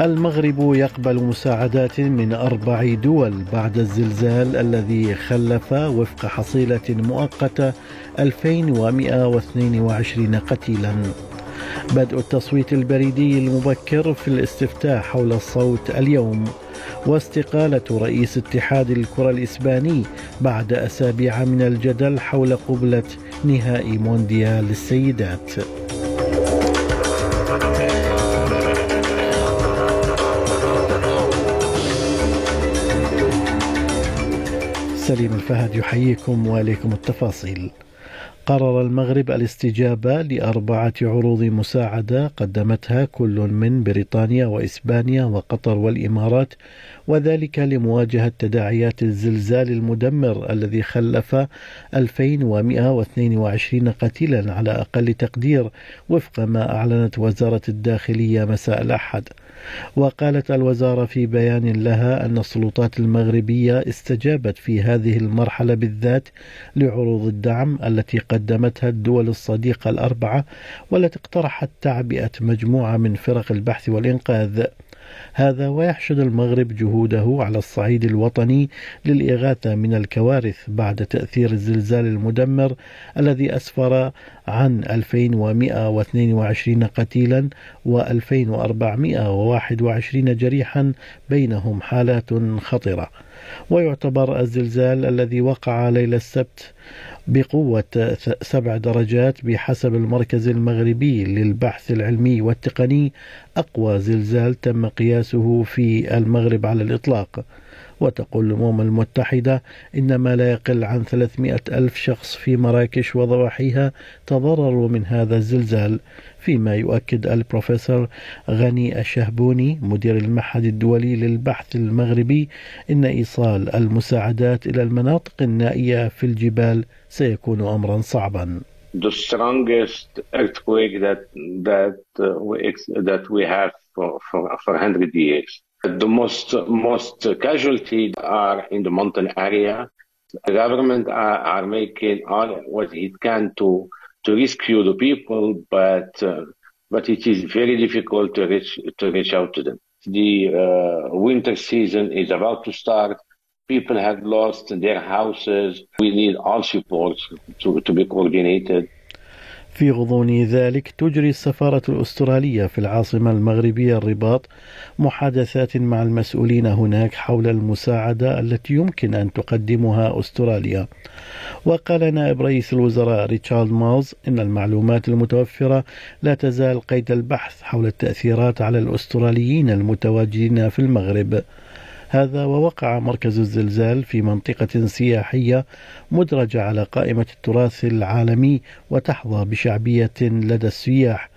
المغرب يقبل مساعدات من أربع دول بعد الزلزال الذي خلف وفق حصيلة مؤقتة 2122 قتيلا. بدء التصويت البريدي المبكر في الاستفتاء حول الصوت اليوم واستقالة رئيس اتحاد الكرة الإسباني بعد أسابيع من الجدل حول قبلة نهائي مونديال السيدات. سليم الفهد يحييكم وإليكم التفاصيل. قرر المغرب الاستجابة لأربعة عروض مساعدة قدمتها كل من بريطانيا وإسبانيا وقطر والإمارات وذلك لمواجهة تداعيات الزلزال المدمر الذي خلف 2122 قتيلا على أقل تقدير وفق ما أعلنت وزارة الداخلية مساء الأحد. وقالت الوزارة في بيان لها أن السلطات المغربية استجابت في هذه المرحلة بالذات لعروض الدعم التي قدمتها الدول الصديقة الأربعة والتي اقترحت تعبئة مجموعة من فرق البحث والإنقاذ. هذا ويحشد المغرب جهوده على الصعيد الوطني للإغاثة من الكوارث بعد تأثير الزلزال المدمر الذي أسفر عن 2122 قتيلا و2421 جريحا بينهم حالات خطرة. ويعتبر الزلزال الذي وقع ليلة السبت بقوة سبع درجات بحسب المركز المغربي للبحث العلمي والتقني. أقوى زلزال تم قياسه في المغرب على الإطلاق. وتقول الأمم المتحدة إن ما لا يقل عن 300 ألف شخص في مراكش وضواحيها تضرروا من هذا الزلزال فيما يؤكد البروفيسور غني الشهبوني مدير المعهد الدولي للبحث المغربي إن إيصال المساعدات إلى المناطق النائية في الجبال سيكون أمرا صعبا. The strongest earthquake that that we that we have for, for, for 100 years. The most most casualties are in the mountain area. The government are, are making all what it can to to rescue the people, but uh, but it is very difficult to reach to reach out to them. The uh, winter season is about to start. People have lost their houses. We need all support to, to be coordinated. في غضون ذلك تجري السفارة الأسترالية في العاصمة المغربية الرباط. محادثات مع المسؤولين هناك حول المساعدة التي يمكن أن تقدمها أستراليا. وقال نائب رئيس الوزراء ريتشارد مالز إن المعلومات المتوفرة لا تزال قيد البحث حول التأثيرات على الأستراليين المتواجدين في المغرب. هذا ووقع مركز الزلزال في منطقة سياحية مدرجة على قائمة التراث العالمي وتحظى بشعبية لدى السياح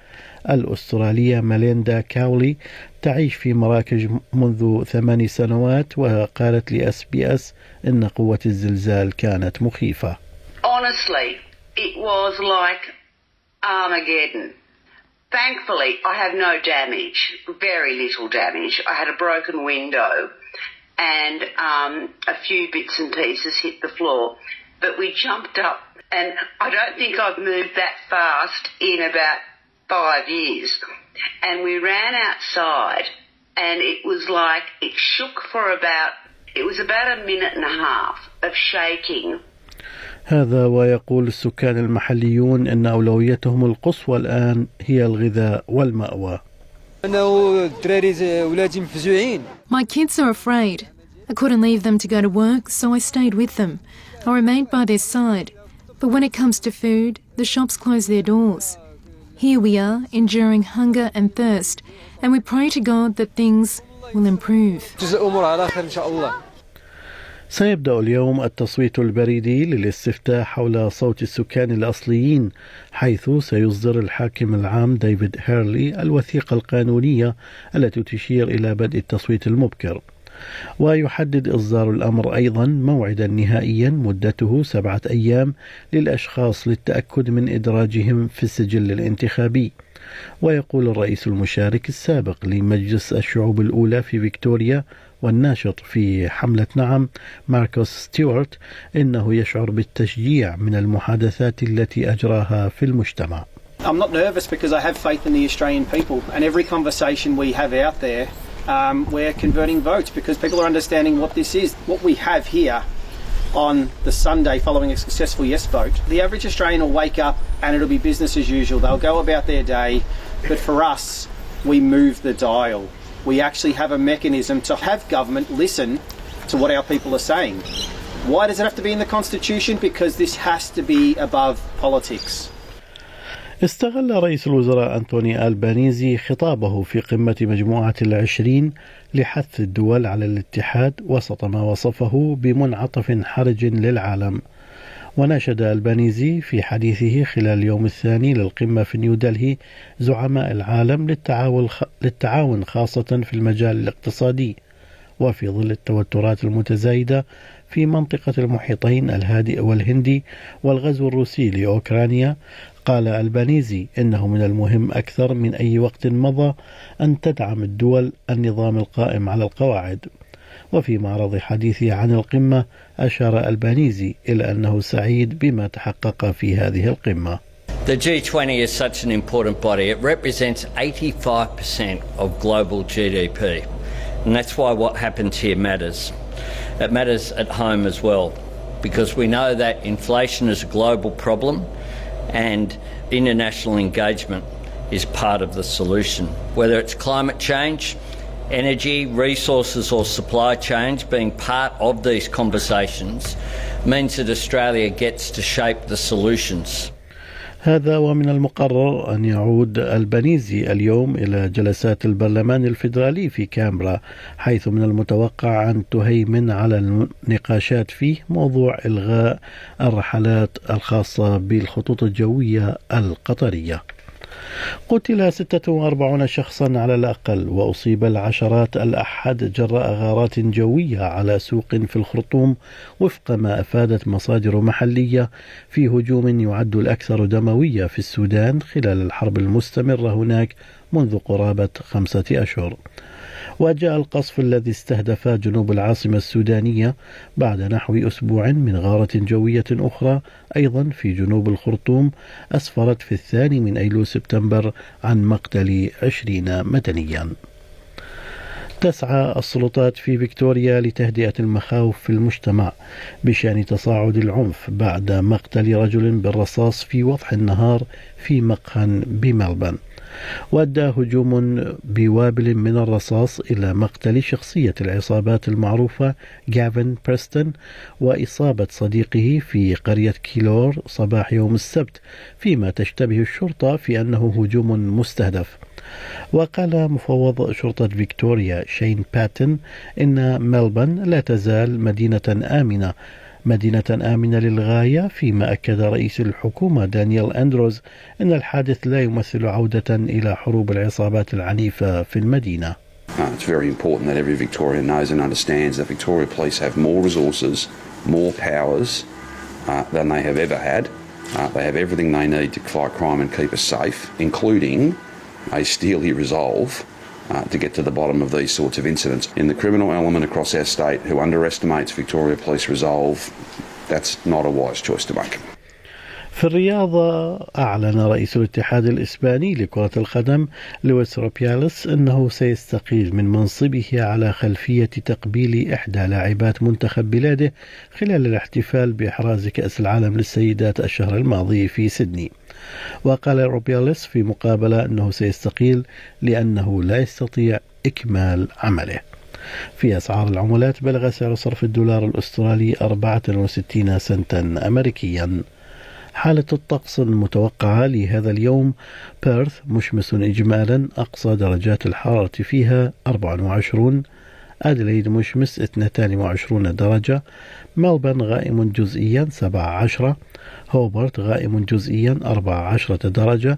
الأسترالية ماليندا كاولي تعيش في مراكش منذ ثمان سنوات وقالت لأس بي أس إن قوة الزلزال كانت مخيفة. Honestly, it was like Armageddon. Thankfully, I have no damage, very little damage. I had a broken window and um, a few bits and pieces hit the floor. But we jumped up, and I don't think I've moved that fast in about five years. And we ran outside, and it was like it shook for about, it was about a minute and a half of shaking. هذا ويقول السكان المحليون ان اولويتهم القصوى الان هي الغذاء والماوى. My kids are afraid. I couldn't leave them to go to work, so I stayed with them. I remained by their side. But when it comes to food, the shops close their doors. Here we are, enduring hunger and thirst, and we pray to God that things will improve. سيبدأ اليوم التصويت البريدي للاستفتاء حول صوت السكان الأصليين حيث سيصدر الحاكم العام ديفيد هيرلي الوثيقة القانونية التي تشير إلى بدء التصويت المبكر. ويحدد إصدار الأمر أيضا موعدا نهائيا مدته سبعة أيام للأشخاص للتأكد من إدراجهم في السجل الانتخابي. ويقول الرئيس المشارك السابق لمجلس الشعوب الأولى في فيكتوريا والناشط في حملة نعم ماركوس ستيوارت إنه يشعر بالتشجيع من المحادثات التي أجراها في المجتمع I'm not nervous because I have faith in the Australian people and every conversation we have out there um, we're converting votes because people are understanding what this is. What we have here on the Sunday following a successful yes vote, the average Australian will wake up and it'll be business as usual. They'll go about their day. But for us, we move the dial. We actually have a mechanism to have government listen to what our people are saying. Why does it have to be in the Constitution? Because this has to be above politics. استغل رئيس الوزراء أنتوني ألبانيزي خطابه في قمة مجموعة العشرين لحث الدول على الاتحاد وسط ما وصفه بمنعطف حرج للعالم وناشد ألبانيزي في حديثه خلال اليوم الثاني للقمة في نيودلهي زعماء العالم للتعاون, للتعاون خاصة في المجال الاقتصادي وفي ظل التوترات المتزايدة في منطقة المحيطين الهادئ والهندي والغزو الروسي لأوكرانيا قال ألبانيزي إنه من المهم أكثر من أي وقت مضى أن تدعم الدول النظام القائم على القواعد. وفي معرض حديثه عن القمة أشار البانيزي إلى أنه سعيد بما تحقق في هذه القمة The G20 is such an important body. It represents 85% of global GDP. And that's why what happens here matters. It matters at home as well, because we know that inflation is a global problem and international engagement is part of the solution. Whether it's climate change, energy, resources, or supply change, being part of these conversations means that Australia gets to shape the solutions. هذا ومن المقرر أن يعود البنيزي اليوم إلى جلسات البرلمان الفيدرالي في كامبرا حيث من المتوقع أن تهيمن على النقاشات فيه موضوع إلغاء الرحلات الخاصة بالخطوط الجوية القطرية قتل 46 شخصا على الأقل وأصيب العشرات الأحد جراء غارات جوية على سوق في الخرطوم وفق ما أفادت مصادر محلية في هجوم يعد الأكثر دموية في السودان خلال الحرب المستمرة هناك منذ قرابة خمسة أشهر. وجاء القصف الذي استهدف جنوب العاصمة السودانية بعد نحو أسبوع من غارة جوية أخرى. أيضا في جنوب الخرطوم أسفرت في الثاني من أيلول سبتمبر عن مقتل عشرين مدنيا. تسعى السلطات في فيكتوريا لتهدئة المخاوف في المجتمع بشأن تصاعد العنف بعد مقتل رجل بالرصاص في وضح النهار في مقهى بملبن. وأدى هجوم بوابل من الرصاص إلى مقتل شخصية العصابات المعروفة جافن بريستون وإصابة صديقه في قرية كيلور صباح يوم السبت فيما تشتبه الشرطة في أنه هجوم مستهدف. وقال مفوض شرطة فيكتوريا شين باتن إن ملبن لا تزال مدينة آمنة. مدينة آمنة للغاية فيما أكد رئيس الحكومة دانيال أندروز أن الحادث لا يمثل عودة إلى حروب العصابات العنيفة في المدينة. Uh, it's very important that every Victorian knows and understands that Victoria Police have more resources, more powers uh, than they have ever had. Uh, they have everything they need to fight crime and keep us safe, including a steely resolve uh, to get to the bottom of these sorts of incidents. In the criminal element across our state who underestimates Victoria Police Resolve, that's not a wise choice to make. في الرياضة أعلن رئيس الاتحاد الإسباني لكرة القدم لويس روبياليس أنه سيستقيل من منصبه على خلفية تقبيل إحدى لاعبات منتخب بلاده خلال الاحتفال بإحراز كأس العالم للسيدات الشهر الماضي في سيدني وقال روبياليس في مقابلة أنه سيستقيل لأنه لا يستطيع إكمال عمله. في أسعار العملات بلغ سعر صرف الدولار الأسترالي 64 سنتا أمريكيا. حالة الطقس المتوقعة لهذا اليوم بيرث مشمس إجمالا أقصى درجات الحرارة فيها 24 أدليد مشمس 22 درجة ملبن غائم جزئيا 17 هوبرت غائم جزئيا 14 درجة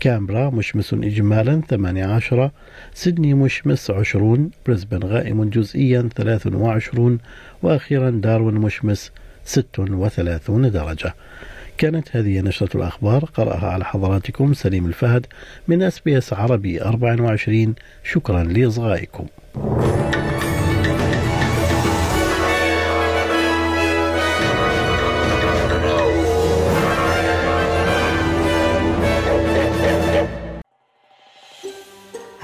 كامبرا مشمس إجمالا 18 سيدني مشمس 20 بريسبن غائم جزئيا 23 وأخيرا داروين مشمس 36 درجة. كانت هذه نشرة الأخبار قرأها على حضراتكم سليم الفهد من أس بي أس عربي 24 شكرا لإصغائكم.